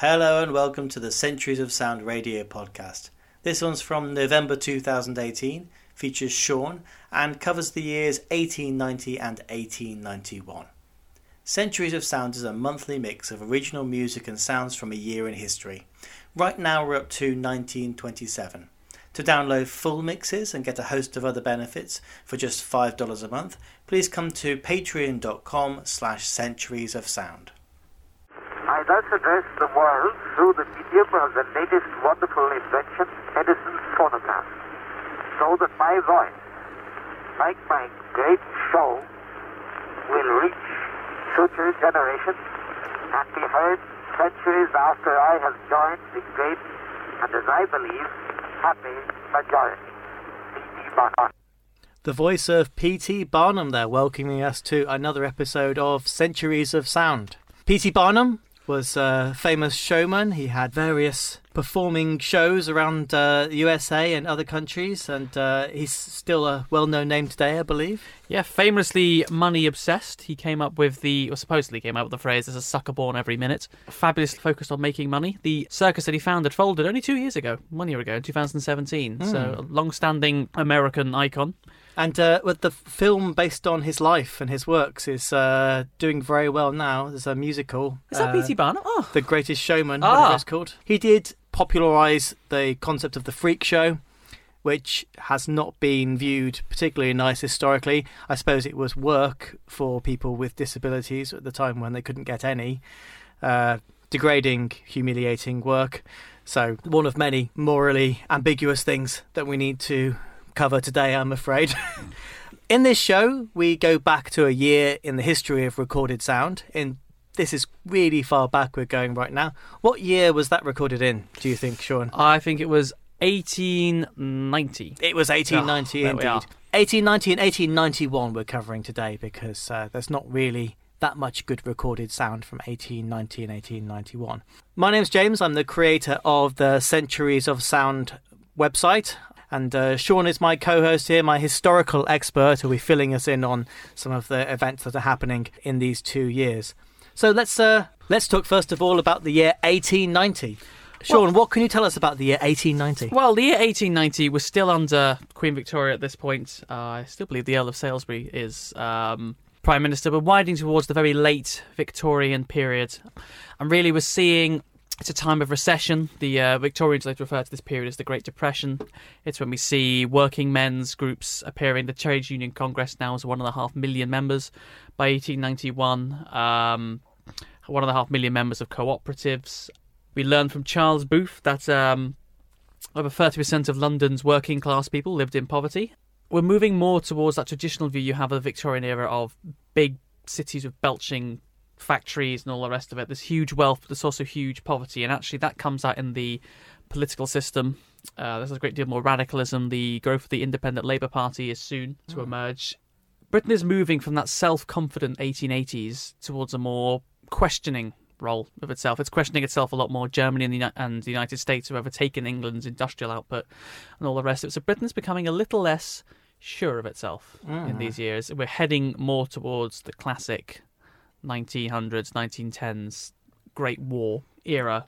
Hello and welcome to the Centuries of Sound radio podcast. This one's from November 2018, features Sean, and covers the years 1890 and 1891. Centuries of Sound is a monthly mix of original music and sounds from a year in history. Right now we're up to 1927. To download full mixes and get a host of other benefits for just $5 a month, please come to patreon.com slash centuries of sound. I thus address the world through the medium of the latest wonderful invention, Edison's phonograph, so that my voice, like my great show, will reach future generations and be heard centuries after I have joined the great and, as I believe, happy majority. The voice of P.T. Barnum there, welcoming us to another episode of Centuries of Sound. P.T. Barnum was a famous showman. He had various performing shows around uh, the USA and other countries, and uh, he's still a well-known name today, I believe. Yeah, famously money obsessed. He came up with the, or supposedly came up with the phrase, "There's a sucker born every minute." Fabulously focused on making money. The circus that he founded folded only two years ago, one year ago, in 2017. Mm. So, a long-standing American icon. And uh, with the film based on his life and his works is uh, doing very well now. There's a musical. Is that uh, P.T. Barnum? Oh, The Greatest Showman, Ah. whatever it's called. He did popularise the concept of the freak show, which has not been viewed particularly nice historically. I suppose it was work for people with disabilities at the time when they couldn't get any. Uh, degrading, humiliating work. So, one of many morally ambiguous things that we need to cover today, I'm afraid. in this show, we go back to a year in the history of recorded sound. In this is really far back we're going right now. What year was that recorded in, do you think, Sean? I think it was 1890. It was 1890 Oh, indeed. 1890 and 1891 we're covering today because uh, there's not really that much good recorded sound from 1890 and 1891. My name's James. I'm the creator of the Centuries of Sound website. And uh, Sean is my co host here, my historical expert, who'll be filling us in on some of the events that are happening in these two years. So let's uh, let's talk first of all about the year 1890. Sean, what can you tell us about the year 1890? Well, the year 1890 was still under Queen Victoria at this point. Uh, I still believe the Earl of Salisbury is um, Prime Minister, but winding towards the very late Victorian period. And really, we're seeing it's a time of recession. The uh, Victorians to refer to this period as the Great Depression. It's when we see working men's groups appearing. The Trades Union Congress now has one and a half million members. By 1891, um, one and a half million members of cooperatives. We learn from Charles Booth that um, over 30% of London's working class people lived in poverty. We're moving more towards that traditional view you have of the Victorian era of big cities with belching factories and all the rest of it. There's huge wealth, but there's also huge poverty, and actually that comes out in the political system. Uh, there's a great deal more radicalism. The growth of the Independent Labour Party is soon to emerge. Britain is moving from that self-confident 1880s towards a more questioning role of itself. It's questioning itself a lot more. Germany and the, and the United States have overtaken England's industrial output and all the rest of it. So Britain's becoming a little less sure of itself in these years. We're heading more towards the classic 1900s, 1910s Great War era.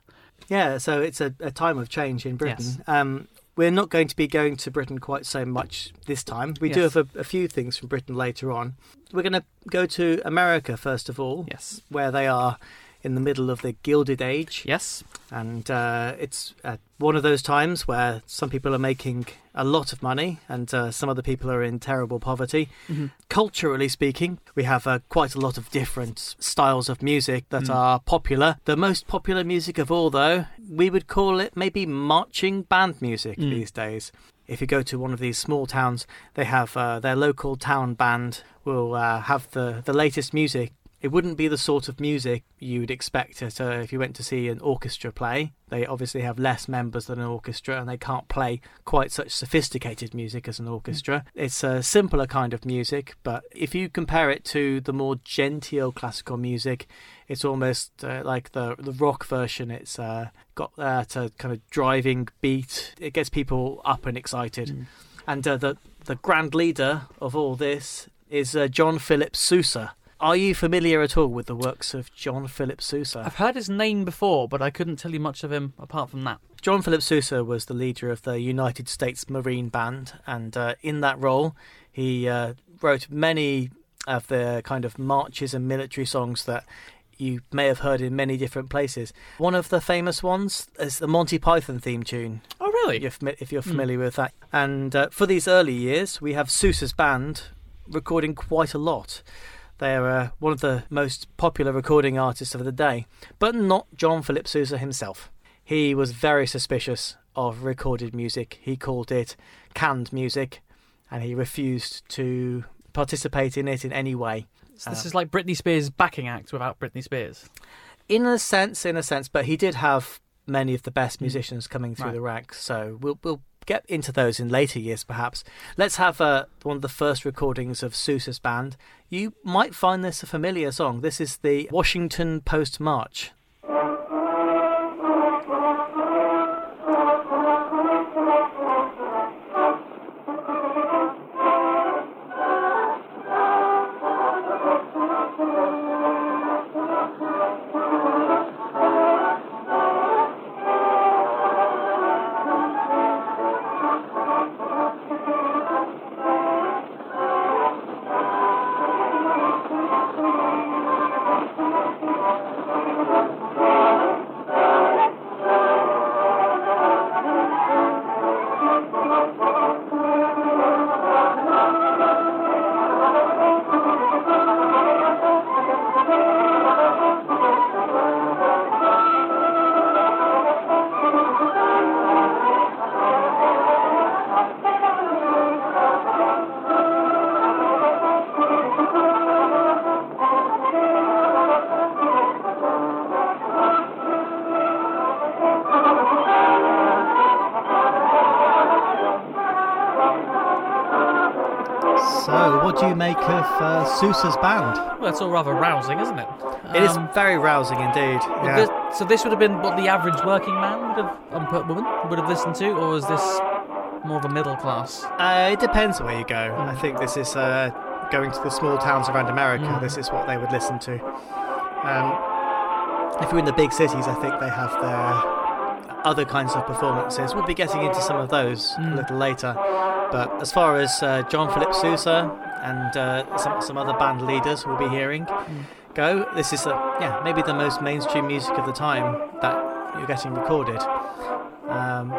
Yeah, so it's a, a time of change in Britain. Yes. Um, we're not going to be going to Britain quite so much this time. We do have a, a few things from Britain later on. We're going to go to America first of all, Yes. where they are in the middle of the Gilded Age. Yes. And uh, it's uh, one of those times where some people are making a lot of money and uh, some other people are in terrible poverty. Mm-hmm. Culturally speaking, we have uh, quite a lot of different styles of music that Mm. are popular. The most popular music of all, though, we would call it maybe marching band music Mm. these days. If you go to one of these small towns, they have uh, their local town band will uh, have the, the latest music. It wouldn't be the sort of music you'd expect if you went to see an orchestra play. They obviously have less members than an orchestra and they can't play quite such sophisticated music as an orchestra. It's a simpler kind of music, but if you compare it to the more genteel classical music, it's almost uh, like the the rock version. It's uh, got that uh, kind of driving beat. It gets people up and excited. And uh, the the grand leader of all this is uh, John Philip Sousa. Are you familiar at all with the works of John Philip Sousa? I've heard his name before, but I couldn't tell you much of him apart from that. John Philip Sousa was the leader of the United States Marine Band, and uh, in that role, he uh, wrote many of the kind of marches and military songs that you may have heard in many different places. One of the famous ones is the Monty Python theme tune. Oh, really? If, if you're familiar with that. And uh, for these early years, we have Sousa's band recording quite a lot. They're uh, one of the most popular recording artists of the day, but not John Philip Sousa himself. He was very suspicious of recorded music. He called it canned music, and he refused to participate in it in any way. So this is like Britney Spears' backing act without Britney Spears. In a sense, in a sense, but he did have many of the best musicians coming through Right. the ranks, so we'll we'll get into those in later years, perhaps. Let's have uh, one of the first recordings of Sousa's band. You might find this a familiar song. This is the Washington Post March. Do you make of uh, Sousa's band? Well, that's all rather rousing, isn't it? It is Um, very rousing indeed. Yeah. this, so this would have been what the average working man would have, unput woman would have listened to, or was this more of a middle class? Uh, it depends where you go. I think this is uh, going to the small towns around America. Mm. This is what they would listen to. Um, if you're in the big cities, I think they have their other kinds of performances. We'll be getting into some of those a Mm. little later. But as far as uh, John Philip Sousa and uh, some some other band leaders we'll be hearing go, this is uh, yeah maybe the most mainstream music of the time that you're getting recorded. Um,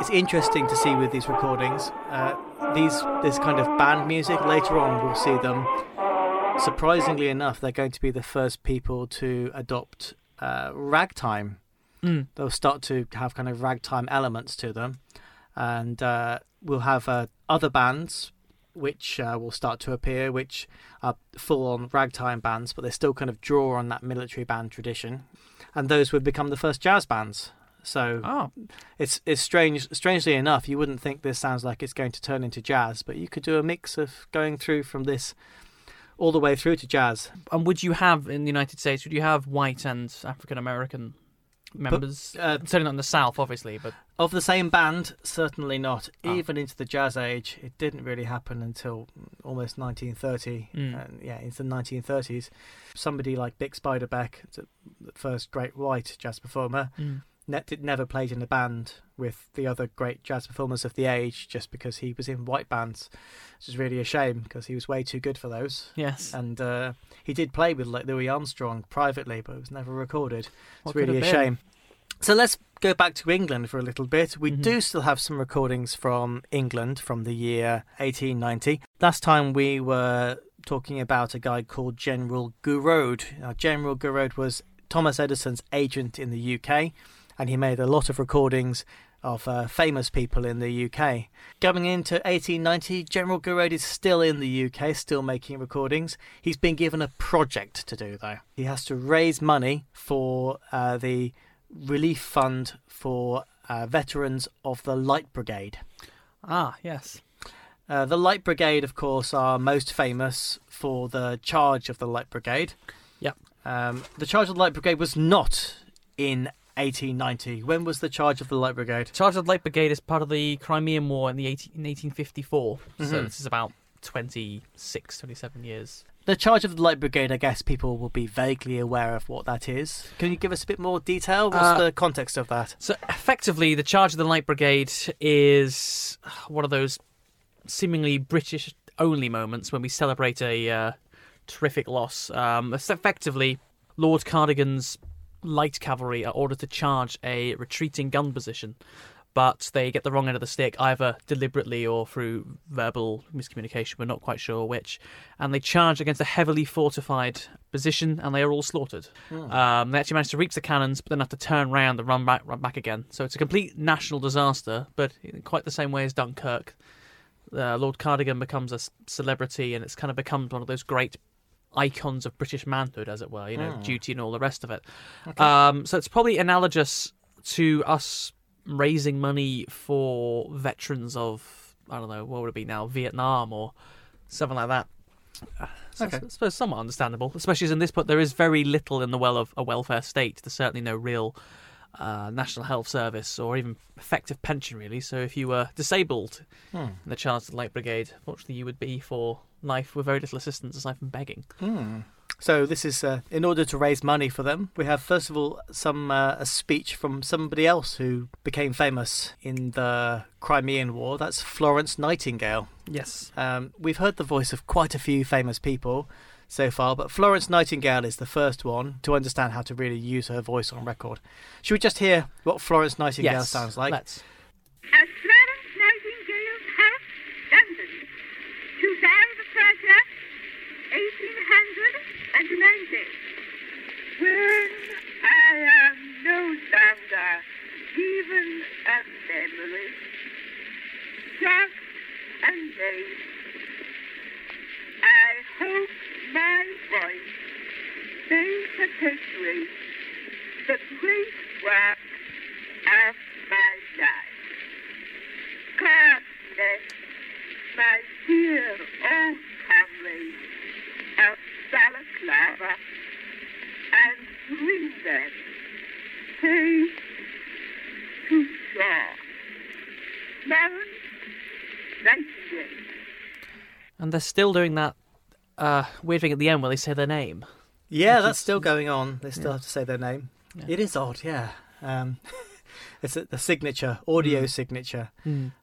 it's interesting to see with these recordings. Uh, these this kind of band music later on we'll see them. Surprisingly enough, they're going to be the first people to adopt uh, ragtime. Mm. They'll start to have kind of ragtime elements to them, and uh, we'll have uh, other bands which uh, will start to appear, which are full-on ragtime bands, but they still kind of draw on that military band tradition, and those would become the first jazz bands. So Oh, it's it's strange. Strangely enough, you wouldn't think this sounds like it's going to turn into jazz, but you could do a mix of going through from this all the way through to jazz. and would you have in the United States? Would you have white and African American members? Uh, Certainly not in the South, obviously, but of the same band, certainly not. Oh. Even into the jazz age, it didn't really happen until almost 1930. Mm. And yeah, into the 1930s, somebody like Bix Beiderbecke, the the first great white jazz performer, ne- did- never played in a band with the other great jazz performers of the age just because he was in white bands. Which is really a shame because he was way too good for those. yes. And uh, he did play with like Louis Armstrong privately, but it was never recorded. It's What could really a been? shame. So let's go back to England for a little bit. We Mhm. do still have some recordings from England from the year 1890. Last time we were talking about a guy called General Gouraud. Now, General Gouraud was Thomas Edison's agent in the UK, and he made a lot of recordings of uh, famous people in the UK. Going into 1890, General Gouraud is still in the UK, still making recordings. He's been given a project to do, though. He has to raise money for uh, the relief fund for uh, veterans of the Light Brigade. Ah, yes. Uh, the Light Brigade, of course, are most famous for the charge of the Light Brigade. Yep. Um, the charge of the Light Brigade was not in 1890. When was the charge of the Light Brigade? Charge of the Light Brigade is part of the Crimean War in the 18, in 1854. So Mhm. this is about 26, 27 years. The charge of the Light Brigade, I guess people will be vaguely aware of what that is. Can you give us a bit more detail? What's Uh, the context of that? So effectively, the charge of the Light Brigade is one of those seemingly British-only moments when we celebrate a uh, terrific loss. Um, effectively, Lord Cardigan's light cavalry are ordered to charge a retreating gun position, but they get the wrong end of the stick, either deliberately or through verbal miscommunication. We're not quite sure which, and they charge against a heavily fortified position, and they are all slaughtered. Um, they actually manage to reach the cannons, but then have to turn round and run back, run back again. So it's a complete national disaster, but in quite the same way as Dunkirk. Uh, Lord Cardigan becomes a celebrity, and it's kind of become one of those great icons of British manhood, as it were. You know, Hmm. duty and all the rest of it. Um, so it's probably analogous to us raising money for veterans of I don't know what would it be now, Vietnam or something like that. So Okay. I suppose somewhat understandable, especially as in this point there is very little in the well of a welfare state. There's certainly no real uh, national health service or even effective pension, really. So if you were disabled Hmm. in the Charles Light Brigade, fortunately you would be for life with very little assistance aside from begging. Hmm. So this is uh, in order to raise money for them. We have first of all some uh, a speech from somebody else who became famous in the Crimean War. That's Florence Nightingale. Yes. Um, we've heard the voice of quite a few famous people so far, but Florence Nightingale is the first one to understand how to really use her voice on record. Should we just hear what Florence Nightingale yes. sounds like? Let's. As Florence Nightingale has London, 2000 Prussia, 1890. When I am no longer even a memory, just a name, I hope my voice may perpetuate the great work of my life. God bless my dear old comrades of Balaclava and bring them safe to shore. Florence Nightingale. And they're still doing that uh, weird thing at the end where they say their name. Yeah, Which that's is- still going on. They still Yeah. have to say their name. Yeah. It is odd, yeah. Um, it's the signature, audio Mm. signature.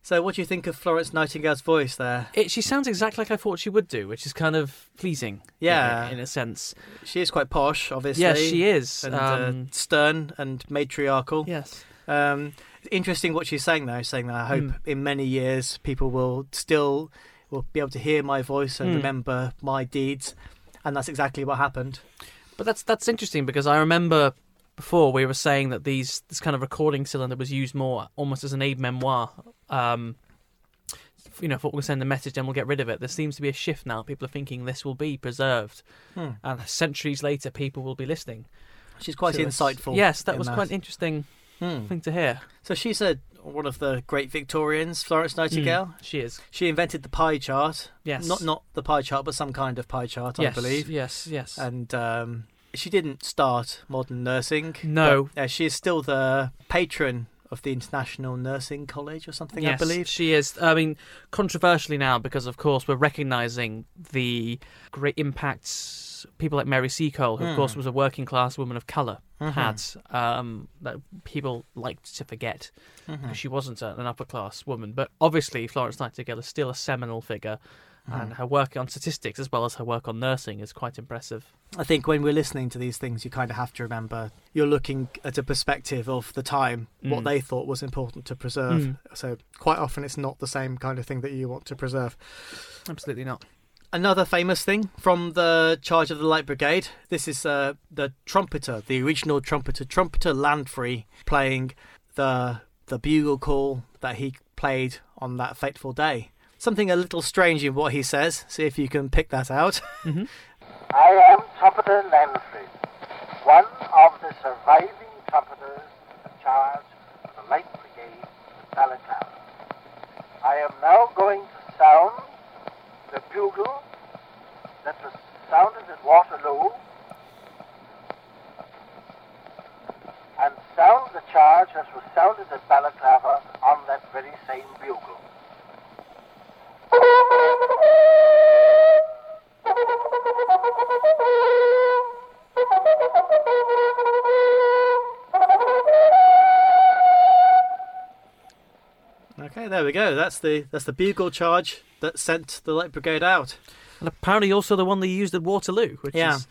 So, what do you think of Florence Nightingale's voice there? It, she sounds exactly like I thought she would do, which is kind of pleasing. Yeah. in, in a sense. She is quite posh, obviously. Yes, she is. And um, uh, stern and matriarchal. yes. Um, interesting what she's saying though, saying that I hope Mm. in many years people will still will be able to hear my voice and Mm. remember my deeds, and that's exactly what happened. But that's that's interesting because I remember before we were saying that these this kind of recording cylinder was used more almost as an aid memoir. Um, you know, if we're send a message, then we'll get rid of it. There seems to be a shift now. People are thinking this will be preserved, Hmm. and centuries later, people will be listening. She's quite us. insightful. Yes, that in was quite an interesting Hmm. thing to hear. So she's a one of the great Victorians, Florence Nightingale. Mm, she is. She invented the pie chart. Yes. Not not the pie chart, but some kind of pie chart, yes, I believe. Yes. Yes. And um, she didn't start modern nursing. No. but, uh, she is still the patron of the International Nursing College or something, yes, I believe. she is. I mean, controversially now because, of course, we're recognizing the great impacts people like Mary Seacole, who of Hmm. course was a working class woman of color Mhm. had. Um, that people liked to forget Mhm. she wasn't an upper class woman. But obviously, Florence Nightingale is still a seminal figure, Mhm. and her work on statistics as well as her work on nursing is quite impressive. I think when we're listening to these things, you kind of have to remember you're looking at a perspective of the time, what Mm. they thought was important to preserve. Mm. So quite often it's not the same kind of thing that you want to preserve. Absolutely not. Another famous thing from the Charge of the Light Brigade. This is uh, the trumpeter, the original trumpeter, trumpeter Landfrey, playing the the bugle call that he played on that fateful day. Something a little strange in what he says. See if you can pick that out. hmm I am Trumpeter Landfrey, one of the surviving trumpeters in charge of the Light Brigade at Balaclava. I am now going to sound the bugle that was sounded at Waterloo and sound the charge that was sounded at Balaclava on that very same bugle. Okay, there we go. That's the that's the bugle charge that sent the Light Brigade out. And apparently also the one they used at Waterloo, which yeah. is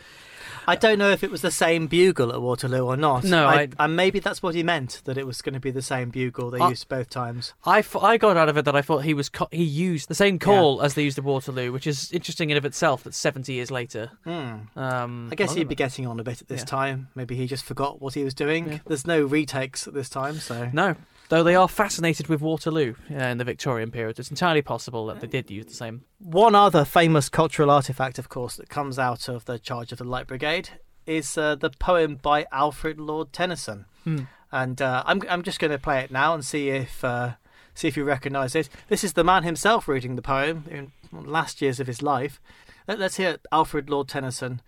I don't know if it was the same bugle at Waterloo or not. No, I, I- and maybe that's what he meant that it was going to be the same bugle they I- used both times. I, f- I got out of it that I thought he was co- he used the same call as they used at Waterloo, which is interesting in of itself. That seventy years later, Hmm. um, I guess he'd know. be getting on a bit at this Yeah. time. Maybe he just forgot what he was doing. Yeah. There's no retakes at this time, so No, though they are fascinated with Waterloo uh, in the Victorian period. It's entirely possible that they did use the same. One other famous cultural artifact, of course, that comes out of the charge of the Light Brigade is uh, the poem by Alfred Lord Tennyson, Hmm. and uh, I'm I'm just going to play it now and see if uh, see if you recognise it. This is the man himself reading the poem in last years of his life. Let, us hear Alfred Lord Tennyson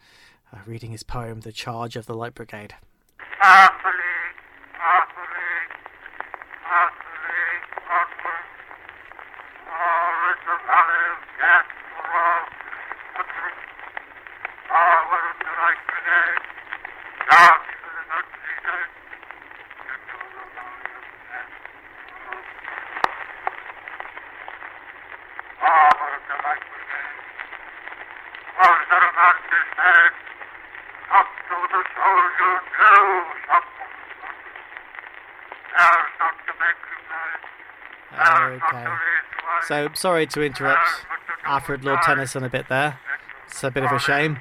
uh, reading his poem, "The Charge of the Light Brigade." Carefully, carefully, carefully, onward. Oh, it's a valley of death for all country. Forward of the right brigade, down to the ugly dead. Into the valley of death. Forward of the right brigade. Was there a master's head? Up to the soldier, no, up There's not to make you mad. There's not Okay. to raise one. So sorry to interrupt Alfred Lord Tennyson a bit there. It's a bit of a shame,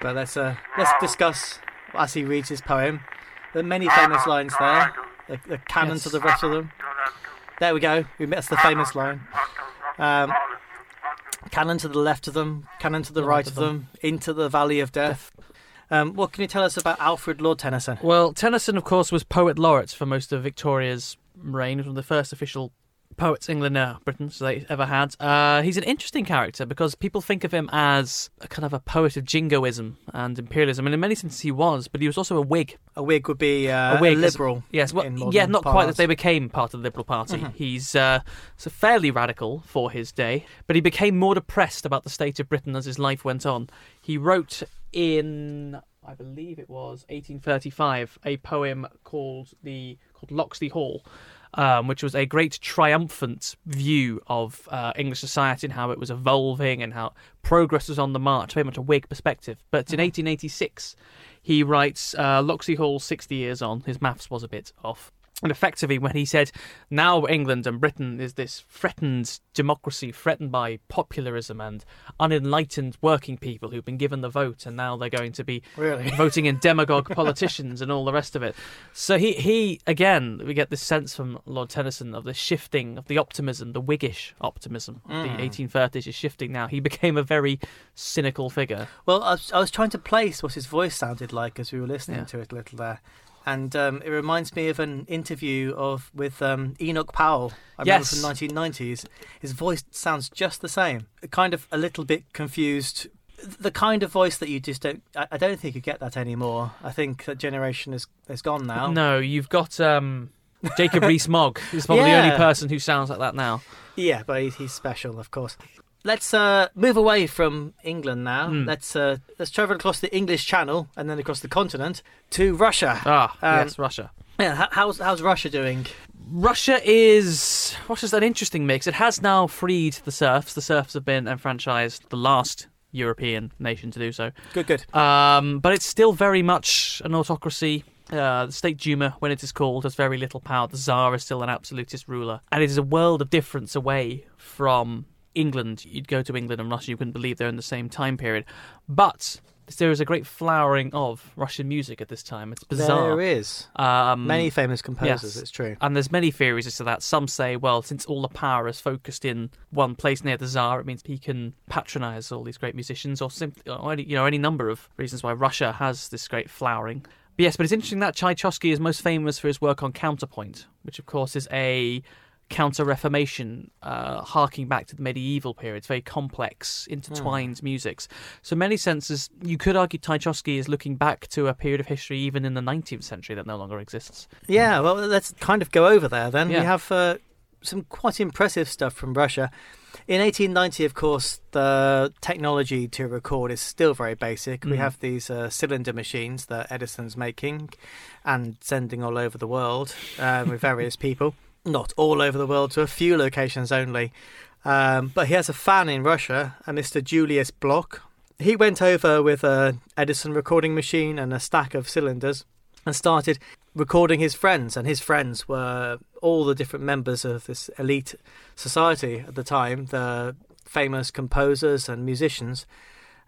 but let's uh, let's discuss as he reads his poem. There are many famous lines there. The, the cannon Yes. to the rest of them. There we go. We That's the famous line. Um, cannon to the left of them, cannon to the right of them, into the valley of death. Um, what can you tell us about Alfred Lord Tennyson? Well, Tennyson, of course, was poet laureate for most of Victoria's reign. He was one of the first official poets England, uh, Britain, so they ever had. Uh, he's an interesting character because people think of him as a kind of a poet of jingoism and imperialism, and in many senses he was. But he was also a Whig. A Whig would be uh, a Whig, as- liberal. Yes, well, yeah, not quite that they became part of the Liberal Party. He's uh, so fairly radical for his day, but he became more depressed about the state of Britain as his life went on. He wrote in, I believe it was 1835, a poem called the called Locksley Hall. Um, which was a great triumphant view of uh, English society and how it was evolving and how progress was on the march, very much a Whig perspective. But in 1886, he writes uh, Locksley Hall 60 years on. His maths was a bit off. And effectively, when he said, now England and Britain is this threatened democracy, threatened by popularism and unenlightened working people who've been given the vote, and now they're going to be Really? voting in demagogue politicians and all the rest of it. So he, he again, we get this sense from Lord Tennyson of the shifting of the optimism, the Whiggish optimism of the mm. 1830s is shifting now. He became a very cynical figure. Well, I was, I was trying to place what his voice sounded like as we were listening Yeah. to it a little there, and um, it reminds me of an interview of with um, Enoch Powell. I Yes. remember from 1990s. His voice sounds just the same. Kind of a little bit confused. The kind of voice that you just don't. I, I don't think you get that anymore. I think that generation is is gone now. No, you've got um, Jacob Rees-Mogg, He's probably the only person who sounds like that now. Yeah, but he's, he's special, of course. Let's uh, move away from England now. Hmm. Let's uh, let's travel across the English Channel and then across the continent to Russia. Ah, Um, yes, Russia. Yeah, how's how's Russia doing? Russia is Russia's an interesting mix. It has now freed the serfs. The serfs have been enfranchised, the last European nation to do so. Good, good. Um, but it's still very much an autocracy. Uh, the State Duma, when it is called, has very little power. The Tsar is still an absolutist ruler. And it is a world of difference away from England. You'd go to England and Russia, you couldn't believe they're in the same time period. But there is a great flowering of Russian music at this time. It's bizarre. There is Um, many famous composers. yes. It's true. and there's many theories as to that. Some say, well, since all the power is focused in one place near the Tsar, it means he can patronize all these great musicians, or simply, or any, you know, any number of reasons why Russia has this great flowering. But yes, but it's interesting that Tchaikovsky is most famous for his work on counterpoint, which of course is a counter-reformation, uh, harking back to the medieval period. It's very complex, intertwined musics. So in many senses, you could argue Tchaikovsky is looking back to a period of history even in the 19th century that no longer exists. Yeah, well, let's kind of go over there then. Yeah. We have uh, some quite impressive stuff from Russia. In 1890, of course, the technology to record is still very basic. We Mhm. have these uh, cylinder machines that Edison's making and sending all over the world uh, with various people. Not all over the world, to a few locations only. Um, but he has a fan in Russia, a Mr. Julius Block. He went over with a Edison recording machine and a stack of cylinders and started recording his friends. And his friends were all the different members of this elite society at the time, the famous composers and musicians.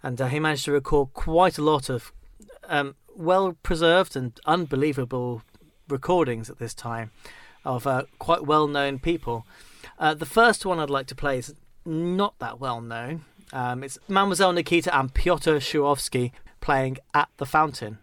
And uh, he managed to record quite a lot of um, well preserved and unbelievable recordings at this time of uh, quite well known people. Uh, the first one I'd like to play is not that well known. Um, it's Mademoiselle Nikita and Pyotr Shostakovsky playing at the fountain.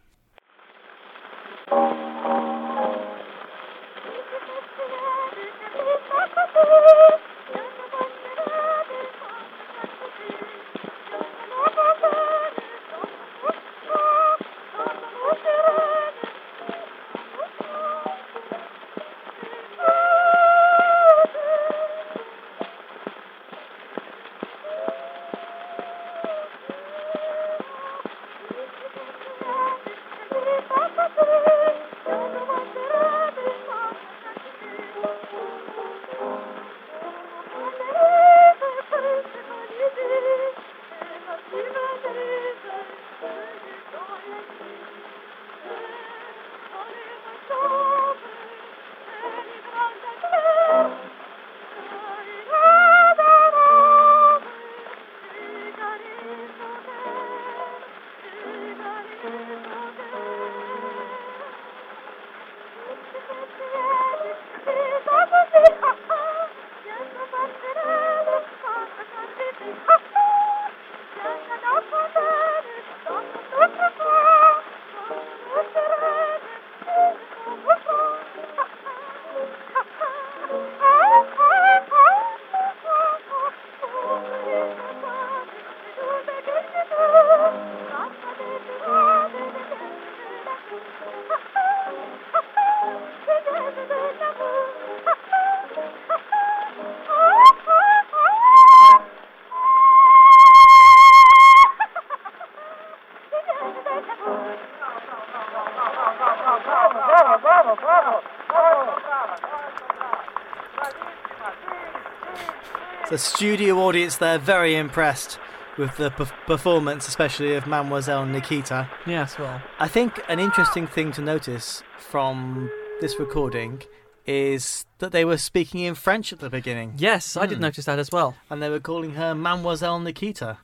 The studio audience there very impressed with the perf- performance, especially of Mademoiselle Nikita. Yes, well. I think an interesting thing to notice from this recording is that they were speaking in French at the beginning, Yes, I did Hmm. notice that as well. and they were calling her Mademoiselle Nikita.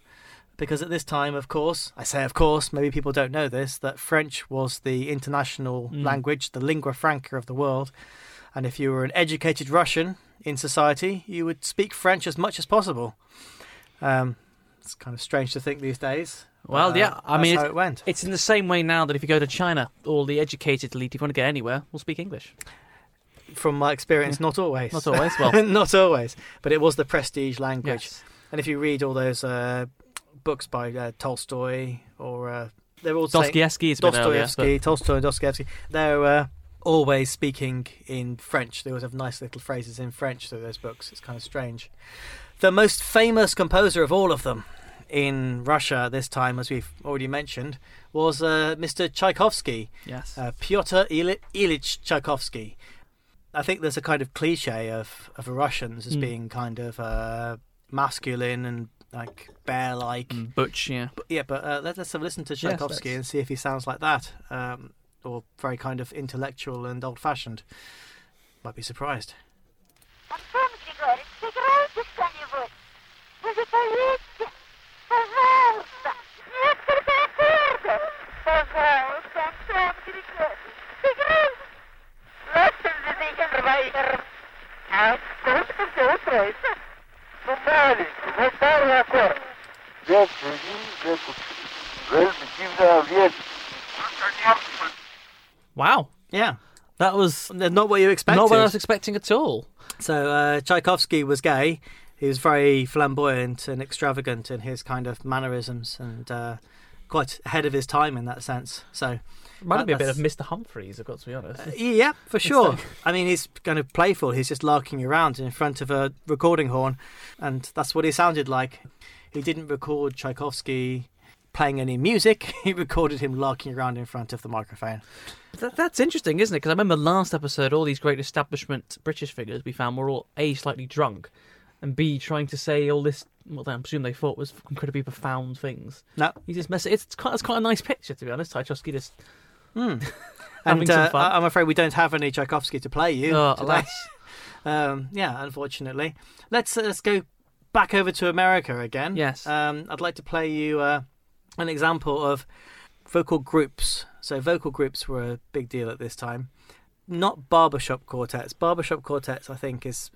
Because at this time, of course, I say of course, maybe people don't know this, that French was the international Mm. language, the lingua franca of the world. And if you were an educated Russian in society, you would speak French as much as possible. Um, it's kind of strange to think these days. Well, uh, yeah, I mean, it went. It's in the same way now that if you go to China, all the educated elite, if you want to get anywhere, will speak English. From my experience, not always. Not always, well. not always. But it was the prestige language. Yes. And if you read all those uh, books by uh, Tolstoy or uh, they're all saying- Dostoevsky earlier, Dostoevsky, Tolstoy, and Dostoevsky, they're uh, always speaking in French. They always have nice little phrases in French through those books. It's kind of strange. The most famous composer of all of them in Russia this time, as we've already mentioned, was uh, Mr. Tchaikovsky, yes. uh, Pyotr Ili- Ilyich Tchaikovsky. I think there's a kind of cliche of, of Russians as Mm. being kind of uh, masculine and like bear-like. Mm, Butch, yeah. But, yeah, but uh, let, let's have a listen to Tchaikovsky let's. and see if he sounds like that, um, or very kind of intellectual and old fashioned. Might be surprised. Wow. Yeah, That was not what you expected. not what I was expecting at all. So uh, Tchaikovsky was gay. He was very flamboyant and extravagant in his kind of mannerisms, and uh, quite ahead of his time in that sense. So Might be a bit of Mr. Humphries, I've got to be honest. Uh, yeah, for sure. I mean, he's kind of playful. He's just larking around in front of a recording horn, and that's what he sounded like. He didn't record Tchaikovsky playing any music. He recorded him larking around in front of the microphone. That, that's interesting, isn't it? Because I remember last episode, all these great establishment British figures we found were all A, slightly drunk, and B, trying to say all this, what I presume they thought was incredibly profound things. No. He's just messing. It's quite, it's quite a nice picture, to be honest. Tchaikovsky just. Having And some uh, I'm afraid we don't have any Tchaikovsky to play you. Oh, today. alas. Um, yeah, unfortunately. Let's uh, let's go back over to America again. Yes. Um, I'd like to play you uh, an example of vocal groups. So vocal groups were a big deal at this time. Not barbershop quartets. Barbershop quartets, I think, is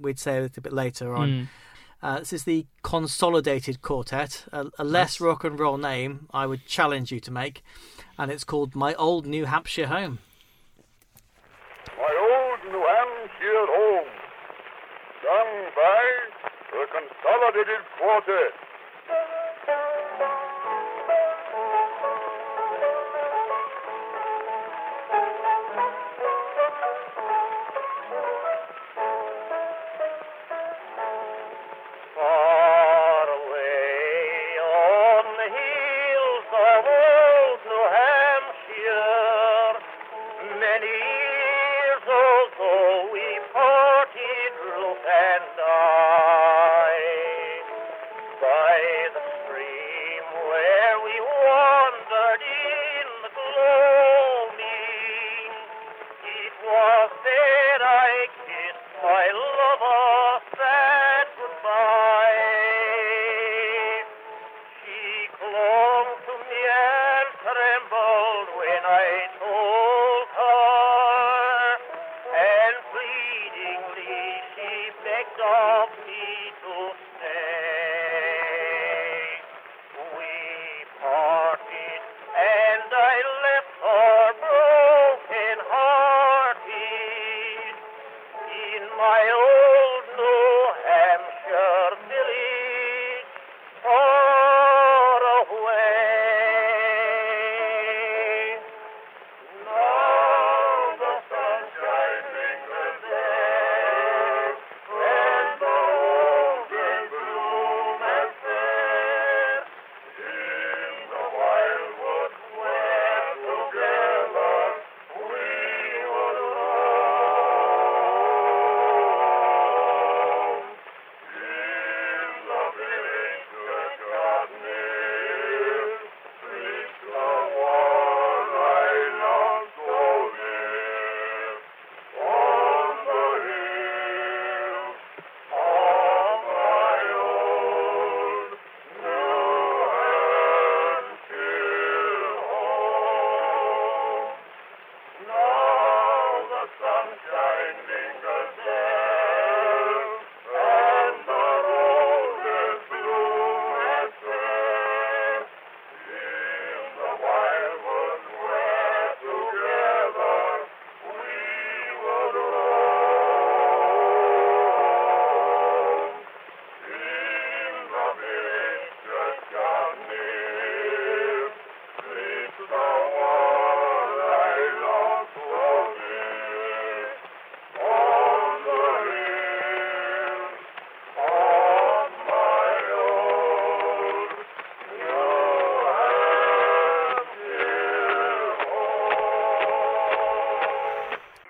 we'd say a little bit later on. Mm. Uh, this is the Consolidated Quartet, a, a less rock and roll name I would challenge you to make, and it's called My Old New Hampshire Home. My old New Hampshire home, sung by the Consolidated Quartet.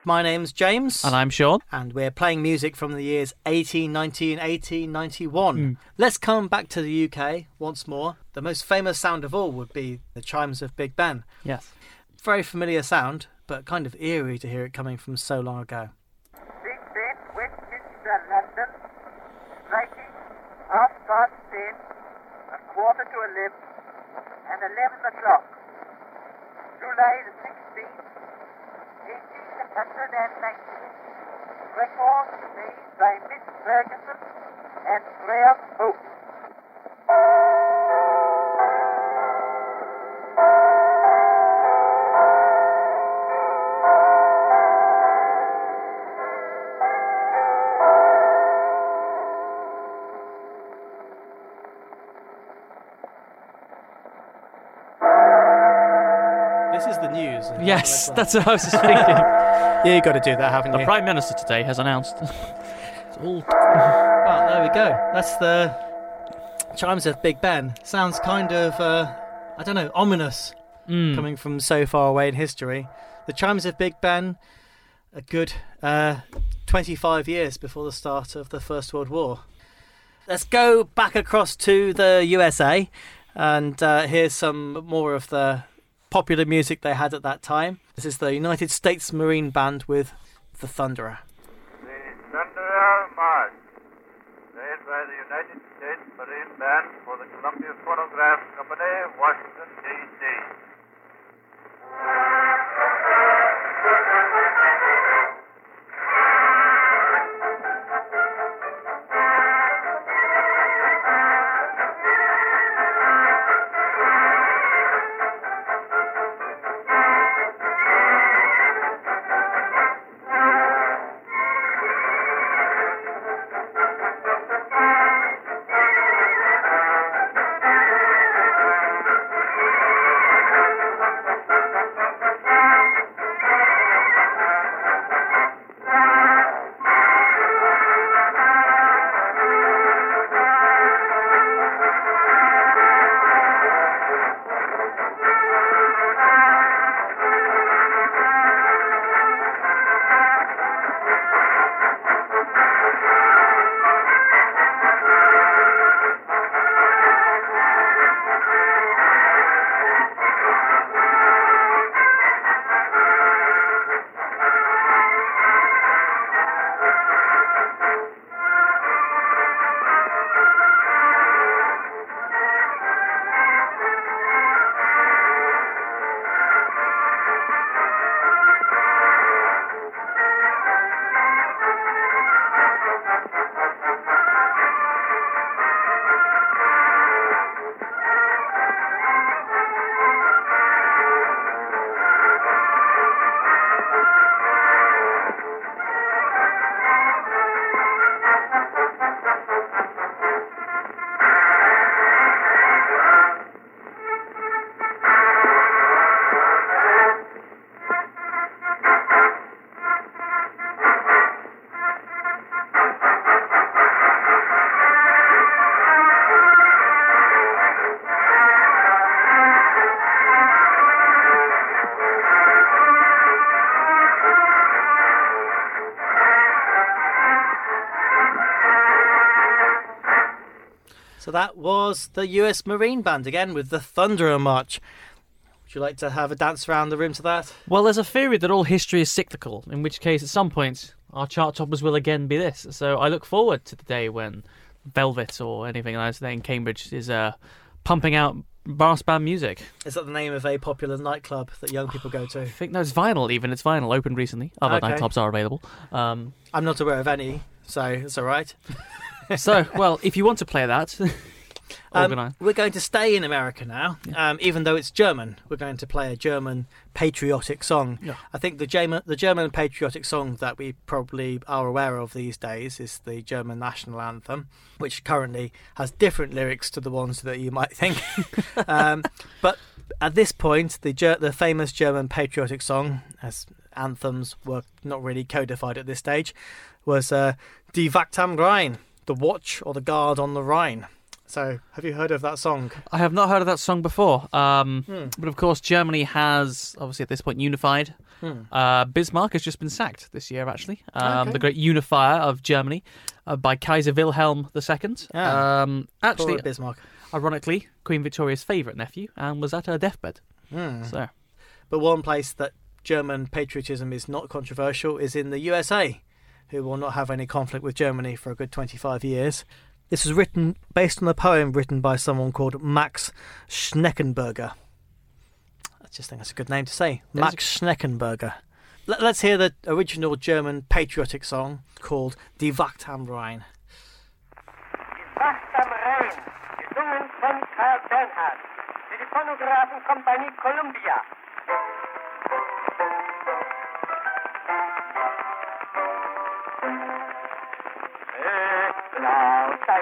My name's James. And I'm Sean. and we're playing music from the years 1890 and 1891. Hmm. Let's come back to the UK once more. The most famous sound of all would be the chimes of Big Ben. Yes. Very familiar sound, but kind of eerie to hear it coming from so long ago. Big Ben, Westminster, London, striking half past ten, a quarter to eleven, and eleven o'clock. July the sixteenth, eighteen hundred and ninety. Record made by Miss Ferguson and Graham. This is the news. Yes, that's what I was thinking. Yeah, you got to do that, haven't the you? The Prime Minister today has announced. it's all. Well, there we go. That's the chimes of Big Ben. Sounds kind of uh, I don't know, ominous Mm. coming from so far away in history. The chimes of Big Ben, a good uh, 25 years before the start of the First World War. Let's go back across to the USA and uh, here's some more of the popular music they had at that time. This is the United States Marine Band with The Thunderer. The Thunderer March, played by the United States Marine Band for the Columbia Phonograph Company, Washington, D.C. that was the US Marine Band again with the Thunderer March. Would you like to have a dance around the room to that? Well, there's a theory that all history is cyclical, in which case, at some point, our chart toppers will again be this. So I look forward to the day when Velvet or anything like that in Cambridge is uh, pumping out brass band music. Is that the name of a popular nightclub that young people go to? I think no, it's vinyl. Even it's vinyl. Opened recently. Other Okay. nightclubs are available. Um, I'm not aware of any, so it's all right. so, well, if you want to play that, Um, we're going to stay in America now, um, even though it's German. We're going to play a German patriotic song. Yeah. I think the German, the German patriotic song that we probably are aware of these days is the German national anthem, which currently has different lyrics to the ones that you might think. um, but at this point, the Ger- the famous German patriotic song, as anthems were not really codified at this stage, was uh, Die Wacht am Rhein, the watch or the guard on the Rhine. So, have you heard of that song? I have not heard of that song before. Um, Hmm. But of course, Germany has obviously at this point unified. Hmm. Uh, Bismarck has just been sacked this year, actually. Um, Okay. The great unifier of Germany uh, by Kaiser Wilhelm II. Ah. Um, Poor actually, Bismarck. ironically, Queen Victoria's favourite nephew and was at her deathbed. Hmm. So, But one place that German patriotism is not controversial is in the USA, who will not have any conflict with Germany for a good 25 years. This was written based on a poem written by someone called Max Schneckenburger. I just think that's a good name to say. That is Max Schneckenburger. Let, us hear the original German patriotic song called Die Wacht am Rhein. Wacht am Rhein, gesungen von Karl Bernhard für die Phonographenkompanie Columbia.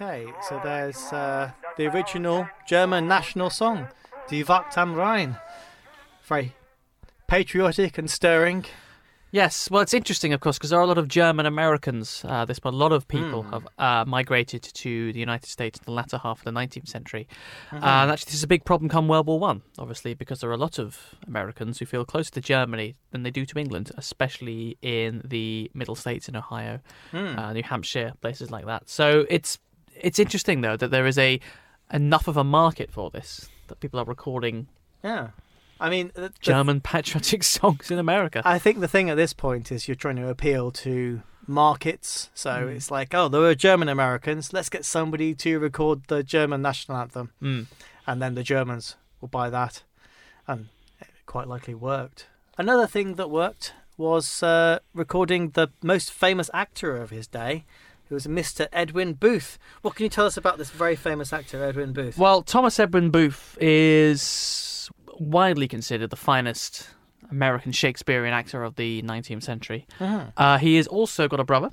Okay, so there's uh, the original German national song, Die Wacht am Rhein. Very patriotic and stirring. Yes, well, it's interesting, of course, because there are a lot of German Americans. Uh, this, but a lot of people Hmm. have uh, migrated to the United States in the latter half of the 19th century. Mm-hmm. Uh, and actually, this is a big problem come World War One, obviously, because there are a lot of Americans who feel closer to Germany than they do to England, especially in the Middle States in Ohio, uh, New Hampshire, places like that. So it's it's interesting though that there is a enough of a market for this that people are recording Yeah. I mean, the, the- German patriotic songs in America. I think the thing at this point is you're trying to appeal to markets. So Mm. it's like, oh, there are German Americans. Let's get somebody to record the German national anthem. Mm. and then the Germans will buy that, and it quite likely worked. Another thing that worked was uh, recording the most famous actor of his day, who was Mr. Edwin Booth. What can you tell us about this very famous actor, Edwin Booth? Well, Thomas Edwin Booth is widely considered the finest American Shakespearean actor of the 19th century. Mhm. Uh, he has also got a brother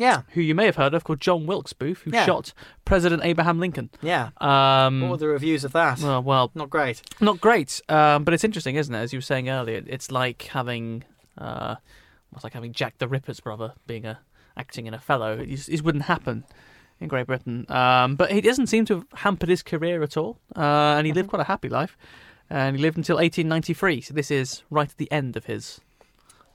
Yeah, who you may have heard of called John Wilkes Booth, who Yeah. shot President Abraham Lincoln. yeah. Um, What were the reviews of that? well, well, Not great. not great, um, but it's interesting, isn't it? As you were saying earlier, it's like having, uh, it's like having Jack the Ripper's brother being a acting in Othello. It, just- it wouldn't happen in Great Britain, um, but he doesn't seem to have hampered his career at all, uh, and he lived quite a happy life, and he lived until 1893. So this is right at the end of his